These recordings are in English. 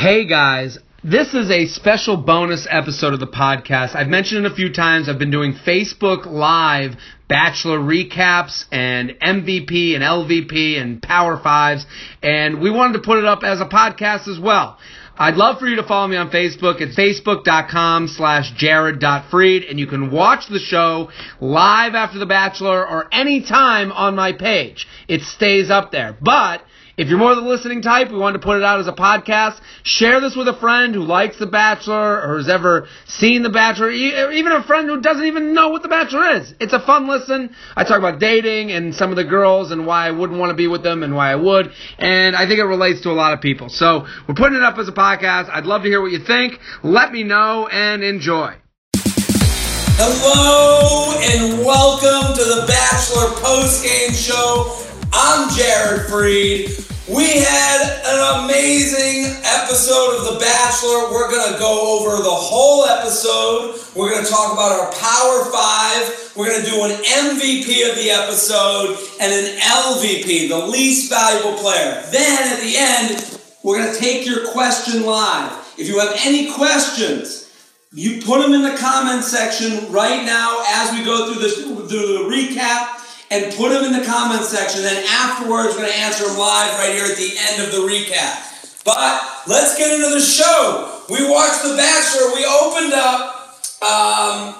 Hey guys, this is a special bonus episode of the podcast. I've mentioned it a few times. I've been doing Facebook Live Bachelor recaps and MVP and LVP and Power Fives, and we wanted to put it up as a podcast as well. I'd love for you to follow me on Facebook. It's facebook.com slash jared.freid, and you can watch the show live after The Bachelor or anytime on my page. It stays up there. But if you're more of the listening type, we wanted to put it out as a podcast. Share this with a friend who likes The Bachelor or has ever seen The Bachelor, or even a friend who doesn't even know what The Bachelor is. It's a fun listen. I talk about dating and some of the girls and why I wouldn't want to be with them and why I would. And I think it relates to a lot of people. So we're putting it up as a podcast. I'd love to hear what you think. Let me know and enjoy. Hello and welcome to the Bachelor post game show. I'm Jared Freid. We had an amazing episode of The Bachelor. We're going to go over the whole episode. We're going to talk about our Power Five. We're going to do an MVP of the episode and an LVP, the least valuable player. Then at the end, we're going to take your question live. If you have any questions, you put them in the comment section right now as we go through this through the recap and put them in the comment section. Then afterwards, we're going to answer them live right here at the end of the recap. But let's get into the show. We watched The Bachelor. We opened up. Um,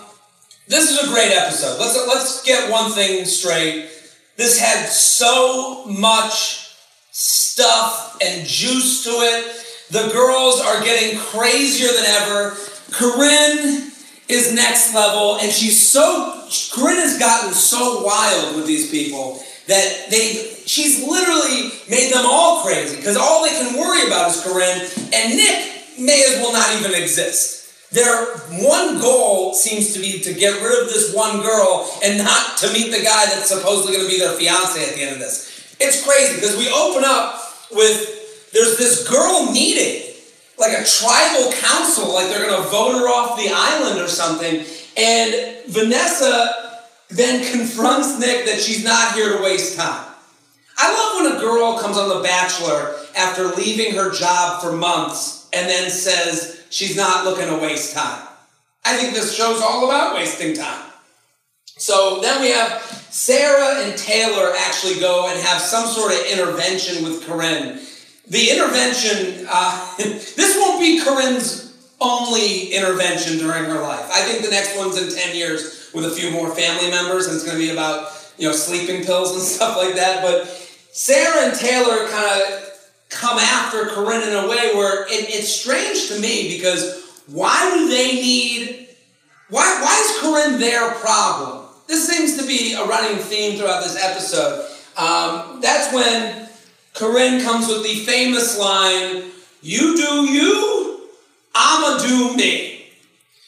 this is a great episode. Let's let's get one thing straight. This had so much stuff and juice to it. The girls are getting crazier than ever. Corinne is next level, and she's so Corinne has gotten so wild with these people that they she's literally made them all crazy because all they can worry about is Corinne, and Nick may as well not even exist. Their one goal seems to be to get rid of this one girl and not to meet the guy that's supposedly going to be their fiance at the end of this. It's crazy because we open up with there's this girl meeting like a tribal council, like they're going to vote her off the island or something. And Vanessa then confronts Nick that she's not here to waste time. I love when a girl comes on The Bachelor after leaving her job for months and then says she's not looking to waste time. I think this show's all about wasting time. So then we have Sarah and Taylor actually go and have some sort of intervention with Corinne the intervention, uh, this won't be Corinne's only intervention during her life. I think the next one's in 10 years with a few more family members, and it's going to be about, you know, sleeping pills and stuff like that. But Sarah and Taylor kind of come after Corinne in a way where it, it's strange to me because why do they need, why, why is Corinne their problem? This seems to be a running theme throughout this episode. Um, that's when Corinne comes with the famous line, You do you, I'ma do me.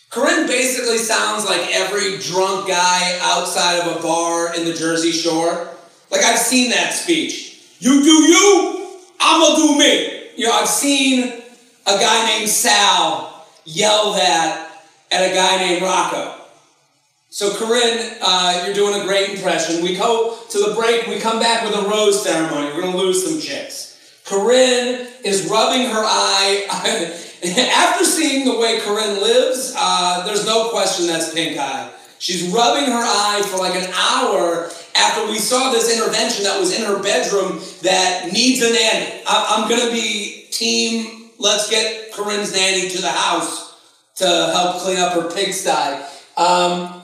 Corinne basically sounds like every drunk guy outside of a bar in the Jersey Shore. Like I've seen that speech. You do you, I'ma do me. You know, I've seen a guy named Sal yell that at a guy named Rocco. So, Corinne, uh, you're doing a great impression. We go to the break, we come back with a rose ceremony. We're going to lose some chicks. Corinne is rubbing her eye. After seeing the way Corinne lives, uh, there's no question that's pink eye. She's rubbing her eye for like an hour after we saw this intervention that was in her bedroom that needs a nanny. I'm going to be team, let's get Corinne's nanny to the house to help clean up her pigsty. Um,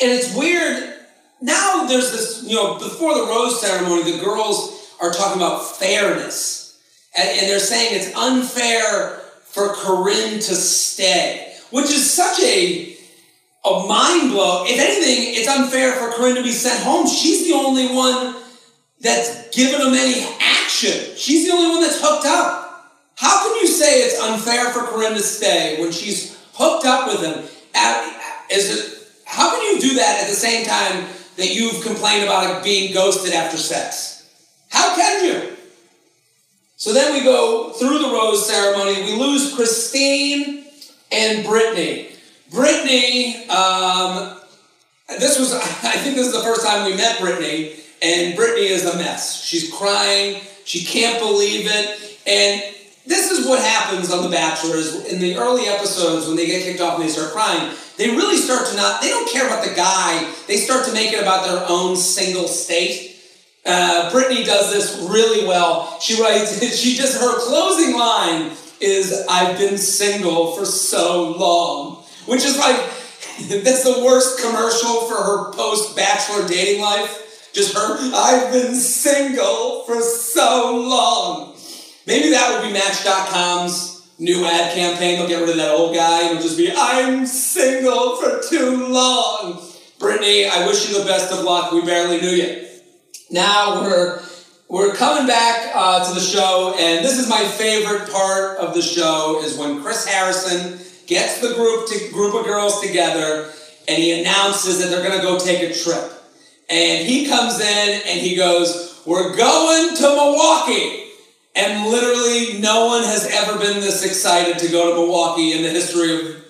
and it's weird. Now there's this, you know, before the rose ceremony, the girls are talking about fairness. And, and they're saying it's unfair for Corinne to stay, which is such a, a mind blow. If anything, it's unfair for Corinne to be sent home. She's the only one that's given him any action. She's the only one that's hooked up. How can you say it's unfair for Corinne to stay when she's hooked up with him? Is it how can you do that at the same time that you've complained about being ghosted after sex? How can you? So then we go through the rose ceremony. We lose Christine and Brittany. Brittany, um, this was, I think this is the first time we met Brittany, and Brittany is a mess. She's crying. She can't believe it. And this is what happens on The Bachelor is in the early episodes when they get kicked off and they start crying, they really start to not, they don't care about the guy. They start to make it about their own single state. Uh, Brittany does this really well. She writes, she just, her closing line is, I've been single for so long, which is like, that's the worst commercial for her post bachelor dating life. Just her, I've been single for so long. Maybe that would be Match.com's new ad campaign. They'll get rid of that old guy and it'll just be, I'm single for too long. Brittany, I wish you the best of luck. We barely knew you. Now we're we're coming back uh, to the show, and this is my favorite part of the show is when Chris Harrison gets the group to, group of girls together, and he announces that they're going to go take a trip. And he comes in and he goes, "We're going to Milwaukee." And literally, no one has ever been this excited to go to Milwaukee in the history of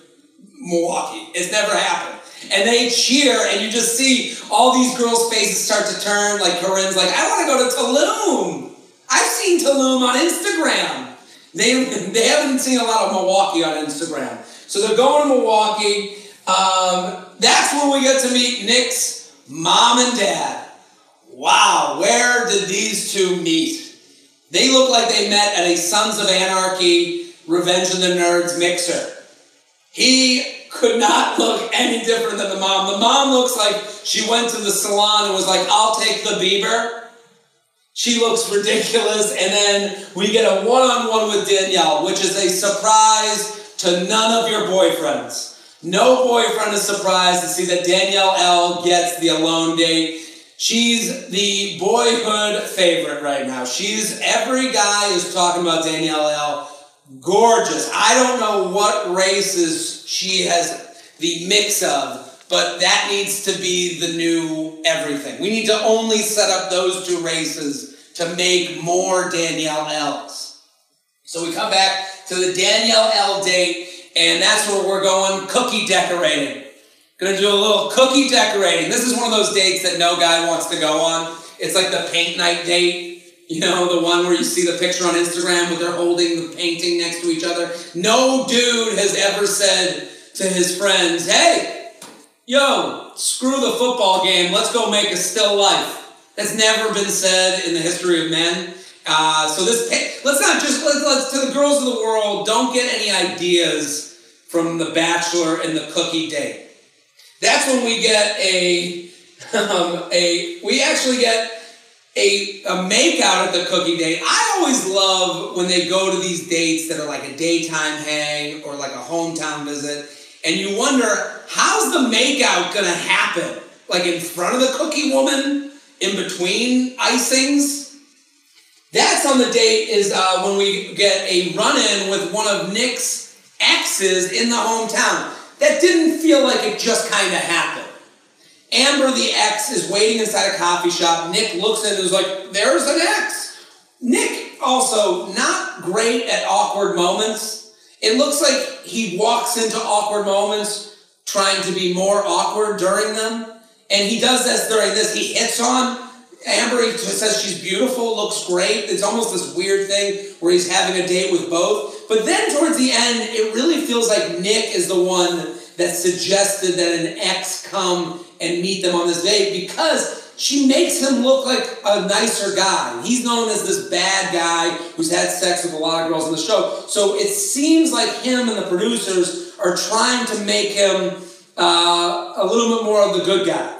Milwaukee. It's never happened and they cheer, and you just see all these girls' faces start to turn. Like Corinne's like, I want to go to Tulum. I've seen Tulum on Instagram. They, they haven't seen a lot of Milwaukee on Instagram. So they're going to Milwaukee. Um, that's when we get to meet Nick's mom and dad. Wow, where did these two meet? They look like they met at a Sons of Anarchy Revenge of the Nerds mixer. He could not look any different than the mom. The mom looks like she went to the salon and was like, I'll take the Bieber. She looks ridiculous. And then we get a one on one with Danielle, which is a surprise to none of your boyfriends. No boyfriend is surprised to see that Danielle L gets the alone date. She's the boyhood favorite right now. She's every guy is talking about Danielle L gorgeous. I don't know what races she has the mix of, but that needs to be the new everything. We need to only set up those two races to make more Danielle L's. So we come back to the Danielle L date, and that's where we're going cookie decorating. Gonna do a little cookie decorating. This is one of those dates that no guy wants to go on. It's like the paint night date you know, the one where you see the picture on Instagram where they're holding the painting next to each other. No dude has ever said to his friends, hey, yo, screw the football game, let's go make a still life. That's never been said in the history of men. Uh, so this, let's not just, let's, let's, to the girls of the world, don't get any ideas from The Bachelor and the cookie date. That's when we get a, um, a, we actually get a, a make out at the cookie date. I always love when they go to these dates that are like a daytime hang or like a hometown visit, and you wonder how's the make out gonna happen? Like in front of the cookie woman, in between icings. That's on the date is uh, when we get a run in with one of Nick's exes in the hometown. That didn't feel like it just kind of happened. Amber, the ex, is waiting inside a coffee shop. Nick looks at it and is like, there's an ex. Nick, also, not great at awkward moments. It looks like he walks into awkward moments trying to be more awkward during them. And he does this during this. He hits on Amber. He says she's beautiful, looks great. It's almost this weird thing where he's having a date with both. But then towards the end, it really feels like Nick is the one that suggested that an ex come and meet them on this date because she makes him look like a nicer guy. He's known as this bad guy who's had sex with a lot of girls on the show. So it seems like him and the producers are trying to make him uh, a little bit more of the good guy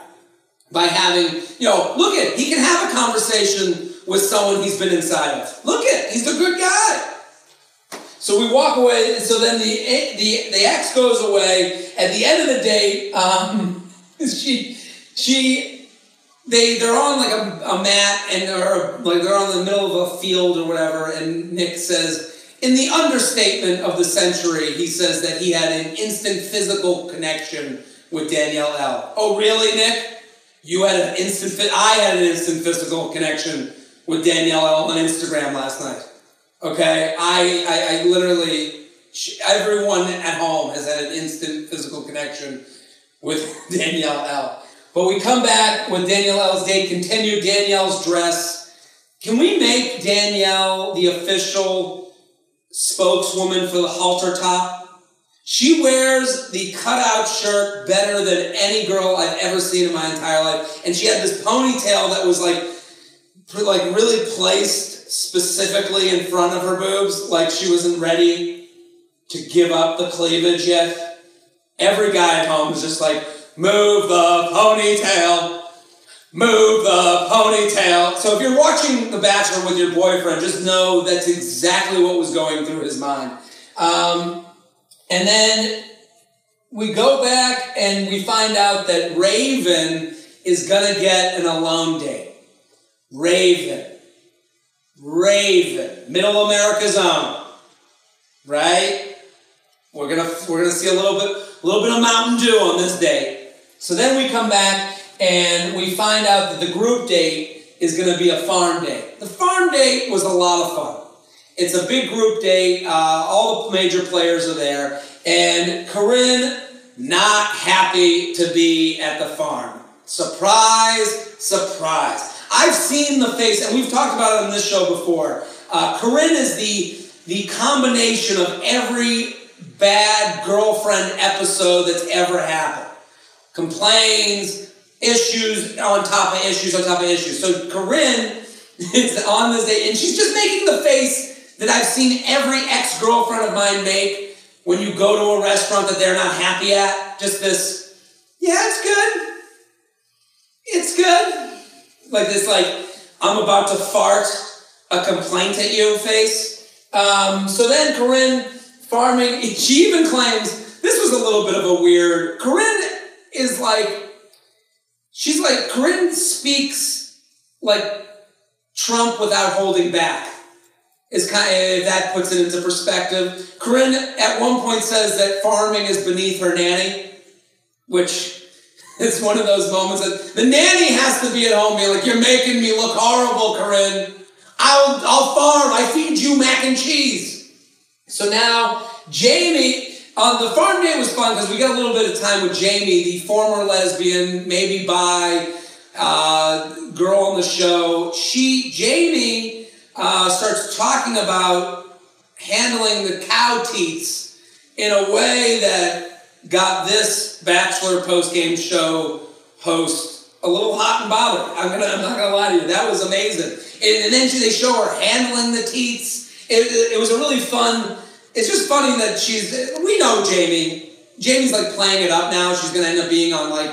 by having, you know, look at, he can have a conversation with someone he's been inside of. Look at, he's a good guy. So we walk away, so then the, the, the ex goes away. At the end of the day, um, she she they they're on like a, a mat and they're like they're on the middle of a field or whatever and nick says in the understatement of the century he says that he had an instant physical connection with danielle l. Oh really nick? You had an instant i had an instant physical connection with danielle l on instagram last night okay i i, I literally everyone at home has had an instant physical connection with Danielle L. But we come back with Danielle L's date, continue Danielle's dress. Can we make Danielle the official spokeswoman for the halter top. She wears the cutout shirt better than any girl I've ever seen in my entire life. And she had this ponytail that was like, like really placed specifically in front of her boobs, like she wasn't ready to give up the cleavage yet. Every guy at home is just like, move the ponytail, move the ponytail. So if you're watching The Bachelor with your boyfriend, just know that's exactly what was going through his mind. Um, and then we go back and we find out that Raven is going to get an alone date. Raven. Raven. Middle America's own. Right? We're gonna we're gonna see a little bit a little bit of Mountain Dew on this date. So then we come back and we find out that the group date is gonna be a farm date. The farm date was a lot of fun. It's a big group date. Uh, all the major players are there, and Corinne not happy to be at the farm. Surprise, surprise. I've seen the face, and we've talked about it on this show before. Uh, Corinne is the the combination of every bad girlfriend episode that's ever happened. Complains, issues on top of issues on top of issues. So Corinne is on this day, and she's just making the face that I've seen every ex girlfriend of mine make when you go to a restaurant that they're not happy at. Just this, yeah, it's good. It's good. Like this, like, I'm about to fart a complaint at you face. Um, so then Corinne farming, she even claims this was a little bit of a weird. Corinne is like, she's like, Corinne speaks like Trump without holding back. Is kind of, that puts it into perspective. Corinne at one point says that farming is beneath her nanny, which is one of those moments that the nanny has to be at home, be like, "You're making me look horrible, Corinne." I'll, I'll farm. I feed you mac and cheese. So now Jamie, on the farm day was fun because we got a little bit of time with Jamie, the former lesbian, maybe bi uh, girl on the show. She, Jamie, uh, starts talking about handling the cow teats in a way that got this Bachelor post game show host a little hot and bothered. I'm gonna, I'm not gonna lie to you, that was amazing. And, and then she, they show her handling the teats. It, it was a really fun. It's just funny that she's. We know Jamie. Jamie's like playing it up now. She's gonna end up being on like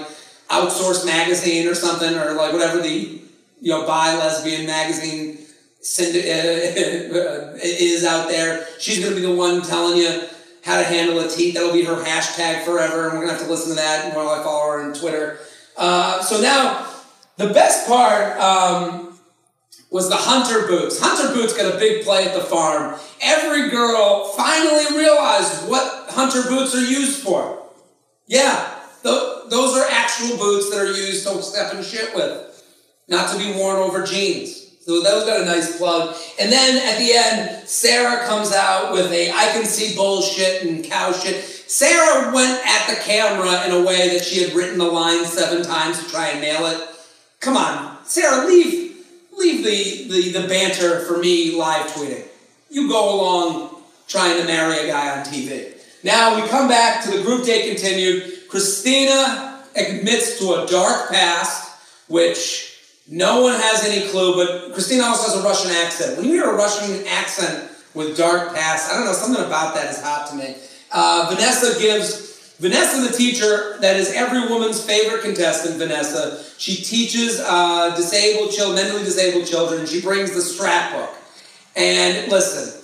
Outsource magazine or something, or like whatever the you know bi lesbian magazine is out there. She's gonna be the one telling you how to handle a teat. That'll be her hashtag forever, and we're gonna have to listen to that while I follow her on Twitter. Uh, so now, the best part um, was the hunter boots. Hunter boots got a big play at the farm. Every girl finally realized what hunter boots are used for. Yeah, th- those are actual boots that are used to step and shit with, not to be worn over jeans. So that was got a nice plug. And then at the end, Sarah comes out with a I can see bullshit and cow shit. Sarah went at the camera in a way that she had written the line seven times to try and nail it. Come on, Sarah, leave leave the, the, the banter for me live tweeting. You go along trying to marry a guy on TV. Now we come back to the group date continued. Christina admits to a dark past, which no one has any clue, but Christina also has a Russian accent. When you hear a Russian accent with dark past, I don't know, something about that is hot to me. Uh, Vanessa gives, Vanessa the teacher, that is every woman's favorite contestant, Vanessa. She teaches uh, disabled children, mentally disabled children. She brings the scrapbook. And listen,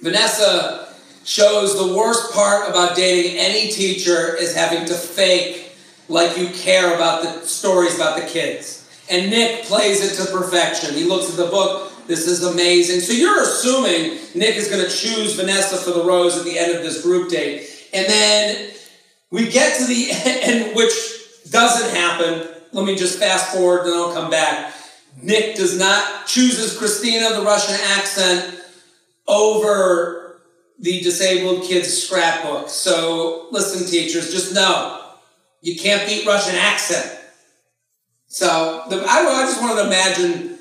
Vanessa shows the worst part about dating any teacher is having to fake like you care about the stories about the kids. And Nick plays it to perfection. He looks at the book. This is amazing. So you're assuming Nick is going to choose Vanessa for the rose at the end of this group date. And then we get to the end, which doesn't happen. Let me just fast forward, then I'll come back. Nick does not chooses Christina, the Russian accent, over the disabled kid's scrapbook. So listen, teachers, just know you can't beat Russian accent. So the, I, I just wanted to imagine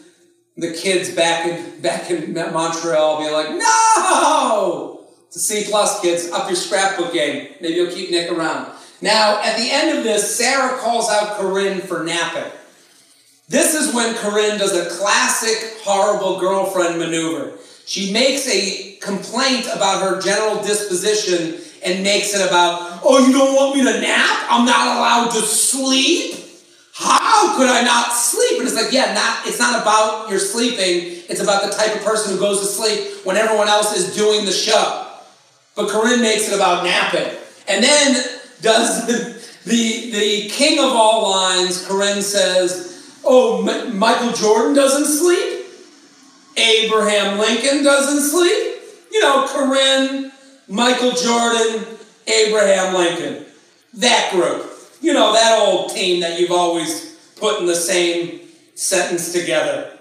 the kids back in back in Montreal be like, no, a C plus, kids. Up your scrapbook game. Maybe you'll keep Nick around. Now, at the end of this, Sarah calls out Corinne for napping. This is when Corinne does a classic horrible girlfriend maneuver. She makes a complaint about her general disposition and makes it about, oh, you don't want me to nap? I'm not allowed to sleep? How could I not sleep? And it's like, yeah, not it's not about your sleeping, it's about the type of person who goes to sleep when everyone else is doing the show. But Corinne makes it about napping. And then does the, the, the king of all lines, Corinne says, Oh, M- Michael Jordan doesn't sleep? Abraham Lincoln doesn't sleep? You know, Corinne, Michael Jordan, Abraham Lincoln. That group. You know, that old team that you've always put in the same sentence together.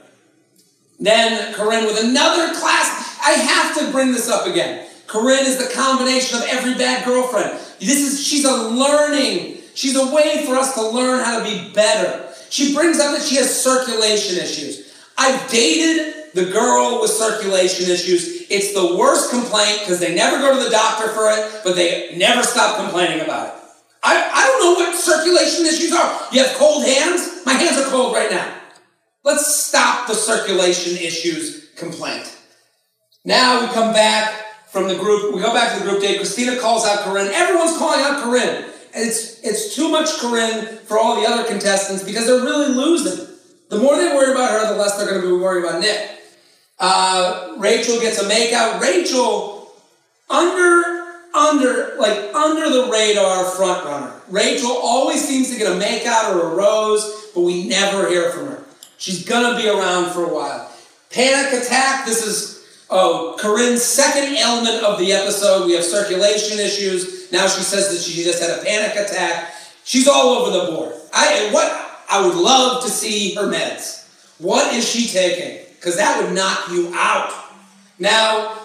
Then Corinne with another class. I have to bring this up again. Corinne is the combination of every bad girlfriend. This is she's a learning. She's a way for us to learn how to be better. She brings up that she has circulation issues. I've dated the girl with circulation issues. It's the worst complaint because they never go to the doctor for it, but they never stop complaining about it. I, I don't know what circulation issues are. You have cold hands? My hands are cold right now. Let's stop the circulation issues complaint. Now we come back from the group. We go back to the group date. Christina calls out Corinne. Everyone's calling out Corinne. It's it's too much Corinne for all the other contestants because they're really losing. The more they worry about her, the less they're going to be worried about Nick. Uh, Rachel gets a makeout. Rachel under under like under the radar front runner. Rachel always seems to get a makeout or a rose, but we never hear from her. She's gonna be around for a while. Panic attack. This is Oh, Corinne's second ailment of the episode. We have circulation issues. Now she says that she just had a panic attack. She's all over the board. I what I would love to see her meds. What is she taking? Because that would knock you out. Now,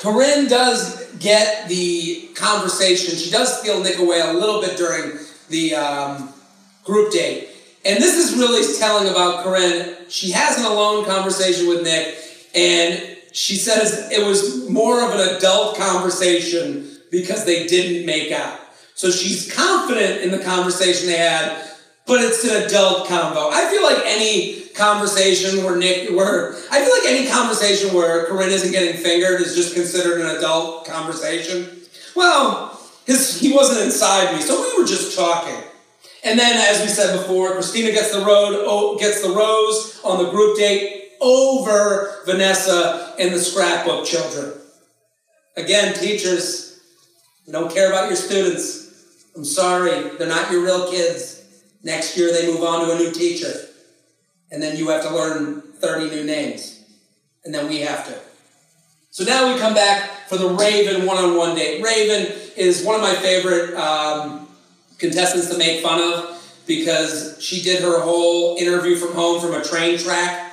Corinne does get the conversation. She does steal Nick away a little bit during the um, group date. And this is really telling about Corinne. She has an alone conversation with Nick and she says it was more of an adult conversation because they didn't make out. So she's confident in the conversation they had, but it's an adult convo. I feel like any conversation where Nick, where I feel like any conversation where Corinne isn't getting fingered is just considered an adult conversation. Well, his, he wasn't inside me, so we were just talking. And then, as we said before, Christina gets the road, oh, gets the rose on the group date over Vanessa and the scrapbook children. Again, teachers, you don't care about your students. I'm sorry, they're not your real kids. Next year they move on to a new teacher. And then you have to learn 30 new names. And then we have to. So now we come back for the Raven one on one date. Raven is one of my favorite um, contestants to make fun of because she did her whole interview from home from a train track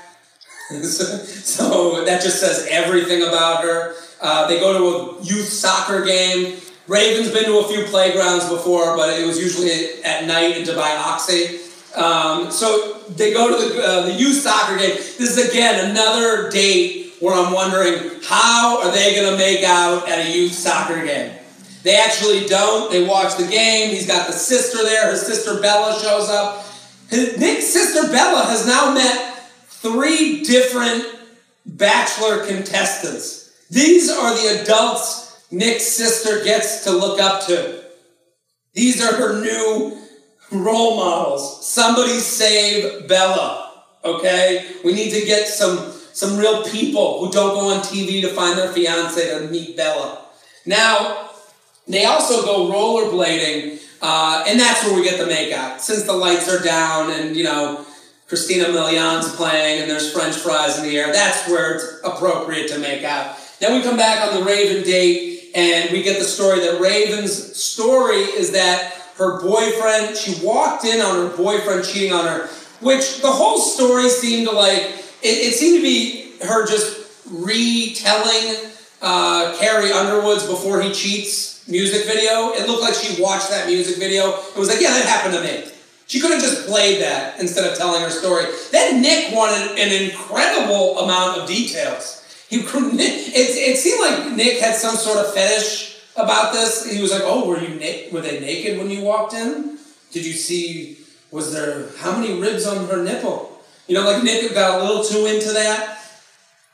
so, that just says everything about her. Uh, they go to a youth soccer game. Raven's been to a few playgrounds before, but it was usually at night in Hoxie. Um, so they go to the, uh, the youth soccer game. This is again another date where I'm wondering how are they going to make out at a youth soccer game? They actually don't. They watch the game. He's got the sister there. His sister Bella shows up. His, Nick's sister Bella has now met three different bachelor contestants. These are the adults Nick's sister gets to look up to. These are her new role models. Somebody save Bella, okay? We need to get some, some real people who don't go on TV to find their fiance to meet Bella. Now, they also go rollerblading, uh, and that's where we get the makeout. Since the lights are down and, you know, Christina Milian's playing and there's French fries in the air. That's where it's appropriate to make out. Then we come back on the Raven date and we get the story that Raven's story is that her boyfriend, she walked in on her boyfriend cheating on her, which the whole story seemed to like, it, it seemed to be her just retelling uh, Carrie Underwood's Before He Cheats music video. It looked like she watched that music video. It was like, yeah, that happened to me. She could have just played that instead of telling her story. Then Nick wanted an incredible amount of details. He, it, it seemed like Nick had some sort of fetish about this. He was like, "Oh, were you na- were they naked when you walked in? Did you see? Was there how many ribs on her nipple? You know, like Nick got a little too into that.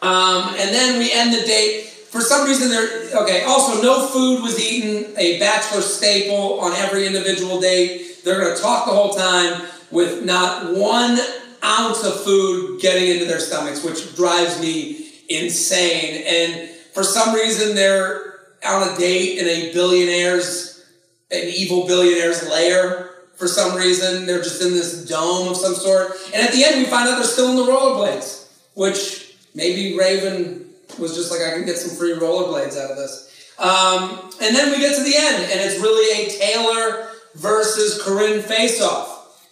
Um, and then we end the date. For some reason, there. Okay. Also, no food was eaten. A bachelor staple on every individual date. They're going to talk the whole time with not one ounce of food getting into their stomachs, which drives me insane. And for some reason, they're on a date in a billionaire's, an evil billionaire's lair. For some reason, they're just in this dome of some sort. And at the end, we find out they're still in the rollerblades, which maybe Raven was just like, I can get some free rollerblades out of this. Um, and then we get to the end, and it's really a Taylor versus Corinne face-off.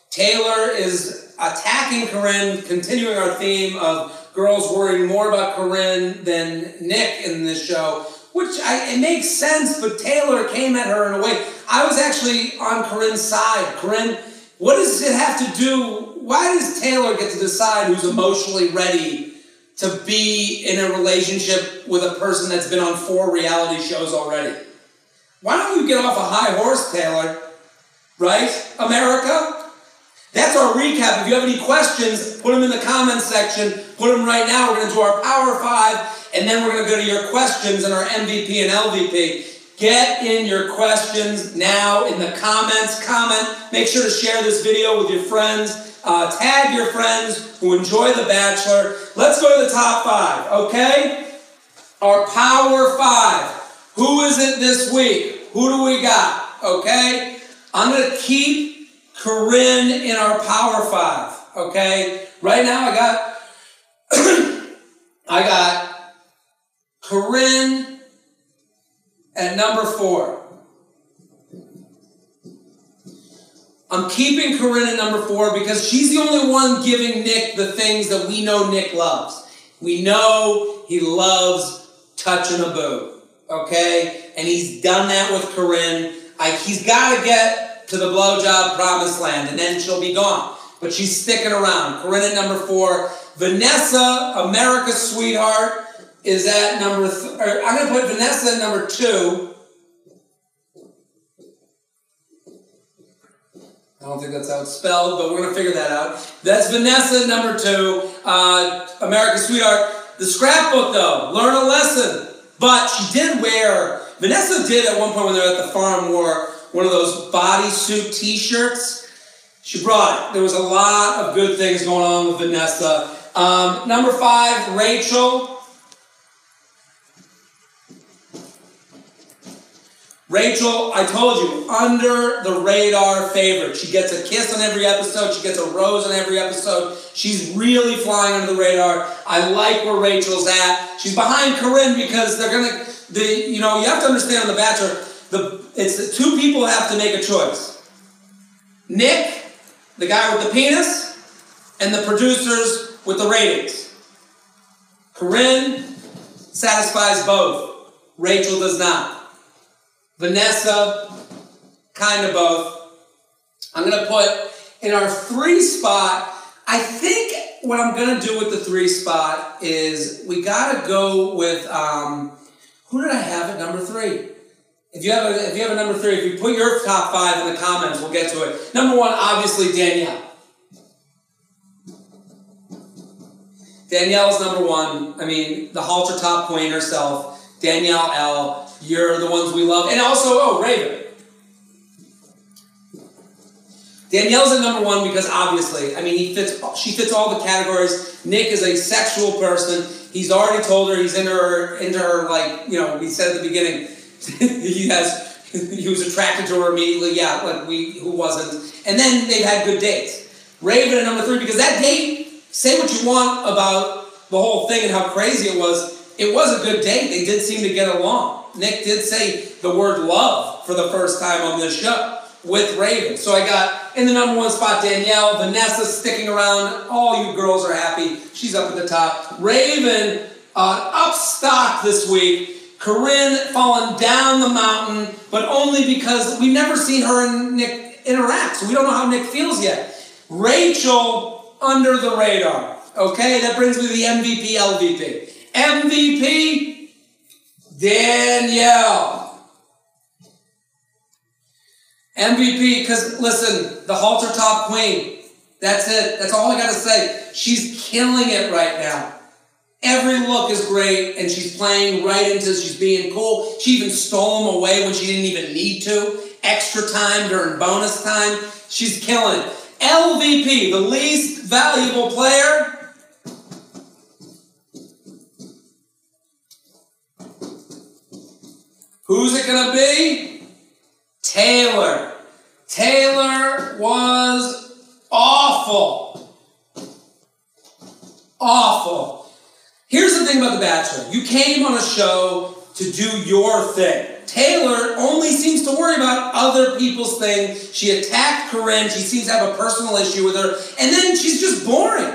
Taylor is attacking Corinne, continuing our theme of girls worrying more about Corinne than Nick in this show, which I, it makes sense, but Taylor came at her in a way. I was actually on Corinne's side. Corinne, what does it have to do? Why does Taylor get to decide who's emotionally ready to be in a relationship with a person that's been on four reality shows already? Why don't you get off a high horse, Taylor? Right? America? That's our recap. If you have any questions, put them in the comments section. Put them right now. We're going to do our Power Five, and then we're going to go to your questions and our MVP and LVP. Get in your questions now in the comments. Comment. Make sure to share this video with your friends. Uh, tag your friends who enjoy The Bachelor. Let's go to the top five, okay? Our Power Five. Who is it this week? Who do we got? Okay? I'm going to keep Corinne in our Power Five. Okay, right now I got I got Corinne at number four. I'm keeping Corinne at number four because she's the only one giving Nick the things that we know Nick loves. We know he loves touching a boob, okay? And he's done that with Corinne. I, he's got to get to the blowjob promised land, and then she'll be gone. But she's sticking around. Corinne at number four. Vanessa, America's sweetheart, is at number. Th- I'm going to put Vanessa at number two. I don't think that's how it's spelled, but we're going to figure that out. That's Vanessa number two. Uh, America's sweetheart. The scrapbook, though, learn a lesson. But she did wear. Vanessa did at one point when they were at the farm wore one of those bodysuit t-shirts. She brought it. There was a lot of good things going on with Vanessa. Um, number five, Rachel. Rachel, I told you, under the radar favorite. She gets a kiss on every episode. She gets a rose on every episode. She's really flying under the radar. I like where Rachel's at. She's behind Corinne because they're gonna. The you know you have to understand on The Bachelor the, it's two people have to make a choice. Nick, the guy with the penis, and the producers with the ratings. Corinne satisfies both. Rachel does not. Vanessa, kind of both. I'm going to put in our three spot, I think what I'm going to do with the three spot is we got to go with, um, who did I have at number three? If you have a, if you have a number three, if you put your top five in the comments, we'll get to it. Number one, obviously Danielle. Danielle's number one. I mean, the halter top queen herself, Danielle L. You're the ones we love, and also oh Raven. Danielle's at number one because obviously, I mean, he fits. She fits all the categories. Nick is a sexual person. He's already told her he's into her, into her like you know. We said at the beginning he has he was attracted to her immediately. Yeah, like we who wasn't. And then they've had good dates. Raven at number three because that date. Say what you want about the whole thing and how crazy it was. It was a good date. They did seem to get along. Nick did say the word love for the first time on this show with Raven. So I got in the number one spot Danielle, Vanessa sticking around. All you girls are happy. She's up at the top. Raven uh, up stock this week. Corinne falling down the mountain, but only because we've never seen her and Nick interact. So we don't know how Nick feels yet. Rachel under the radar. Okay, that brings me to the MVP, LVP. MVP, Danielle. MVP, because listen, the halter top queen. That's it. That's all I got to say. She's killing it right now. Every look is great, and she's playing right into. She's being cool. She even stole them away when she didn't even need to. Extra time during bonus time. She's killing it. LVP, the least valuable player. Who's it gonna be? Taylor. Taylor was awful. Awful. The thing about The Bachelor. You came on a show to do your thing. Taylor only seems to worry about other people's thing. She attacked Corinne. She seems to have a personal issue with her. And then she's just boring.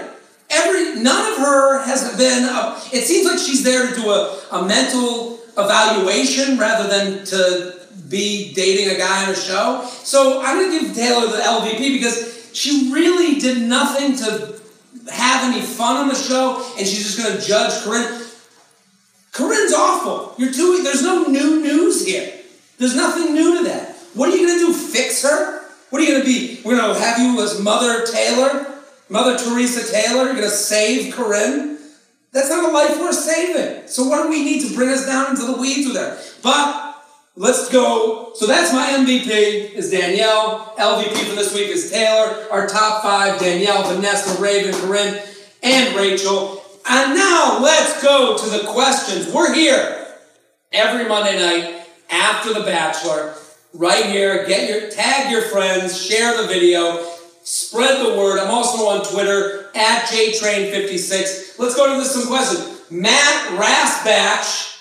Every none of her has been. A, it seems like she's there to do a, a mental evaluation rather than to be dating a guy on a show. So I'm going to give Taylor the LVP because she really did nothing to have any fun on the show, and she's just going to judge Corinne. Corinne's awful. You're too. There's no new news here. There's nothing new to that. What are you going to do? Fix her? What are you going to be? We're going to have you as Mother Taylor, Mother Teresa Taylor. You're going to save Corinne. That's not a life worth saving. So what do we need to bring us down into the weeds with her? But let's go. So that's my MVP is Danielle. LVP for this week is Taylor. Our top five: Danielle, Vanessa, Raven, Corinne, and Rachel. And now let's go to the questions. We're here every Monday night after The Bachelor. Right here. Get your tag your friends, share the video, spread the word. I'm also on Twitter at JTrain56. Let's go to this, some questions. Matt Rasbach.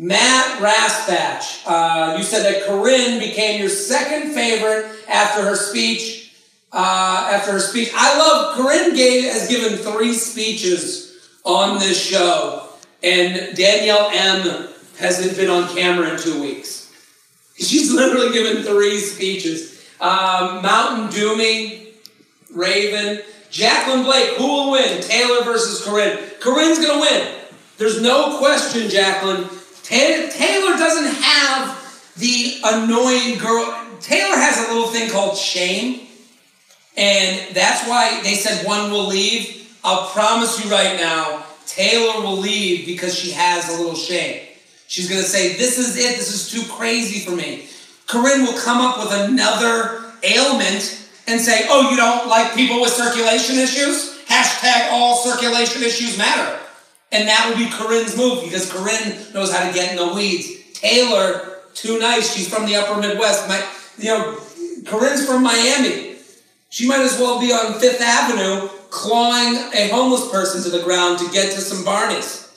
Matt Rasbach. Uh, you said that Corinne became your second favorite after her speech. Uh, after her speech, I love Corinne gave has given three speeches on this show, and Danielle M hasn't been on camera in two weeks. She's literally given three speeches. Um, Mountain Doomy, Raven, Jacqueline Blake, who will win? Taylor versus Corinne. Corinne's gonna win. There's no question, Jacqueline. Taylor doesn't have the annoying girl. Taylor has a little thing called shame, and that's why they said one will leave. I'll promise you right now, Taylor will leave because she has a little shame. She's going to say, This is it. This is too crazy for me. Corinne will come up with another ailment and say, Oh, you don't like people with circulation issues? Hashtag all circulation issues matter. And that would be Corinne's move because Corinne knows how to get in the weeds. Taylor, too nice. She's from the upper Midwest. My, you know, Corinne's from Miami. She might as well be on Fifth Avenue clawing a homeless person to the ground to get to some Barneys.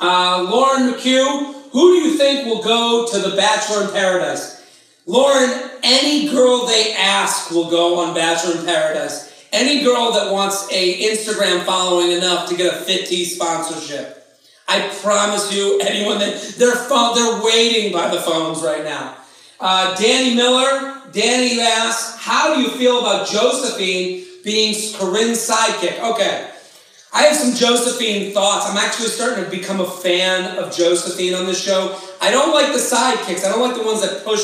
Uh, Lauren McHugh, who do you think will go to The Bachelor in Paradise? Lauren, any girl they ask will go on Bachelor in Paradise. Any girl that wants a Instagram following enough to get a Fit Tea sponsorship. I promise you, anyone that they're they're waiting by the phones right now. Uh, Danny Miller, Danny asks, how do you feel about Josephine being Corinne's sidekick. Okay. I have some Josephine thoughts. I'm actually starting to become a fan of Josephine on this show. I don't like the sidekicks. I don't like the ones that push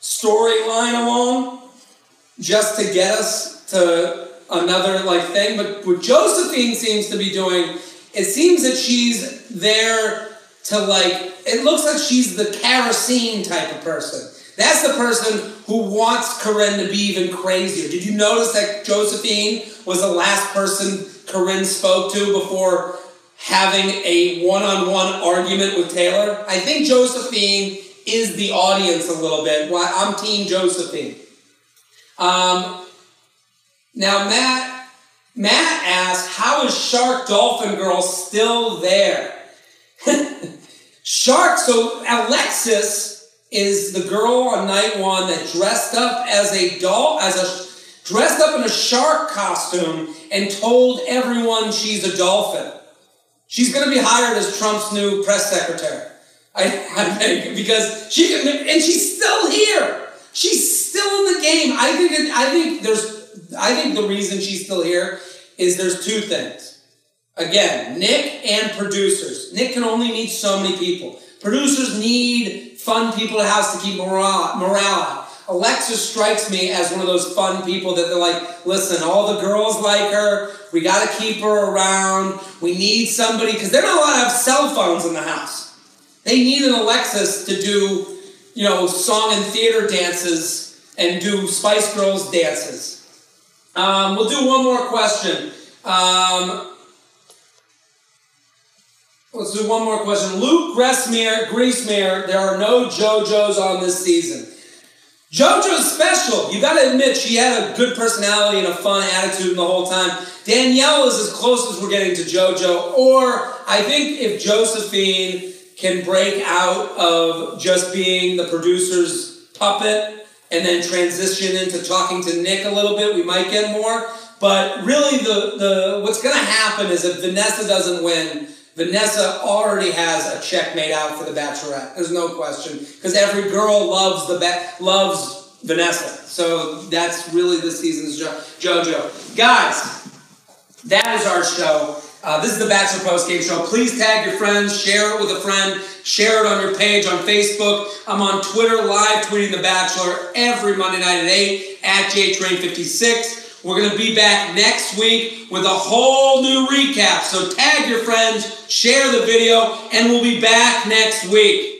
storyline along just to get us to another like thing. But what Josephine seems to be doing, it seems that she's there to like. It looks like she's the kerosene type of person. That's the person who wants Corinne to be even crazier. Did you notice that Josephine was the last person Corinne spoke to before having a one on one argument with Taylor? I think Josephine is the audience a little bit. Well, I'm Team Josephine. Um, now, Matt, Matt asked, How is Shark Dolphin Girl still there? Shark, so Alexis is the girl on night one that dressed up as a doll, as a dressed up in a shark costume and told everyone she's a dolphin. She's going to be hired as Trump's new press secretary. I, I think because she can, and she's still here. She's still in the game. I think. It, I think there's. I think the reason she's still here is there's two things. Again, Nick and producers. Nick can only meet so many people. Producers need fun people to house to keep morale morale up. Alexis strikes me as one of those fun people that they're like, listen, all the girls like her. We got to keep her around. We need somebody because they're not allowed to have cell phones in the house. They need an Alexis to do, you know, song and theater dances and do Spice Girls dances. Um, we'll do one more question. Um, let's do one more question. Luke Gressmere, Griesmere, there are no JoJo's on this season. JoJo's special. You got to admit, she had a good personality and a fun attitude the whole time. Danielle is as close as we're getting to JoJo. Or I think if Josephine can break out of just being the producer's puppet and then transition into talking to Nick a little bit, we might get more. But really, the, the what's going to happen is if Vanessa doesn't win, Vanessa already has a checkmate out for the Bachelorette. There's no question because every girl loves the ba- loves Vanessa. So that's really this season's jo- JoJo. Guys, that is our show. Uh, this is the Bachelor Post Game Show. Please tag your friends, share it with a friend, share it on your page on Facebook. I'm on Twitter live tweeting The Bachelor every Monday night at 8 at JTrain56. We're going to be back next week with a whole new recap. So tag your friends, share the video, and we'll be back next week.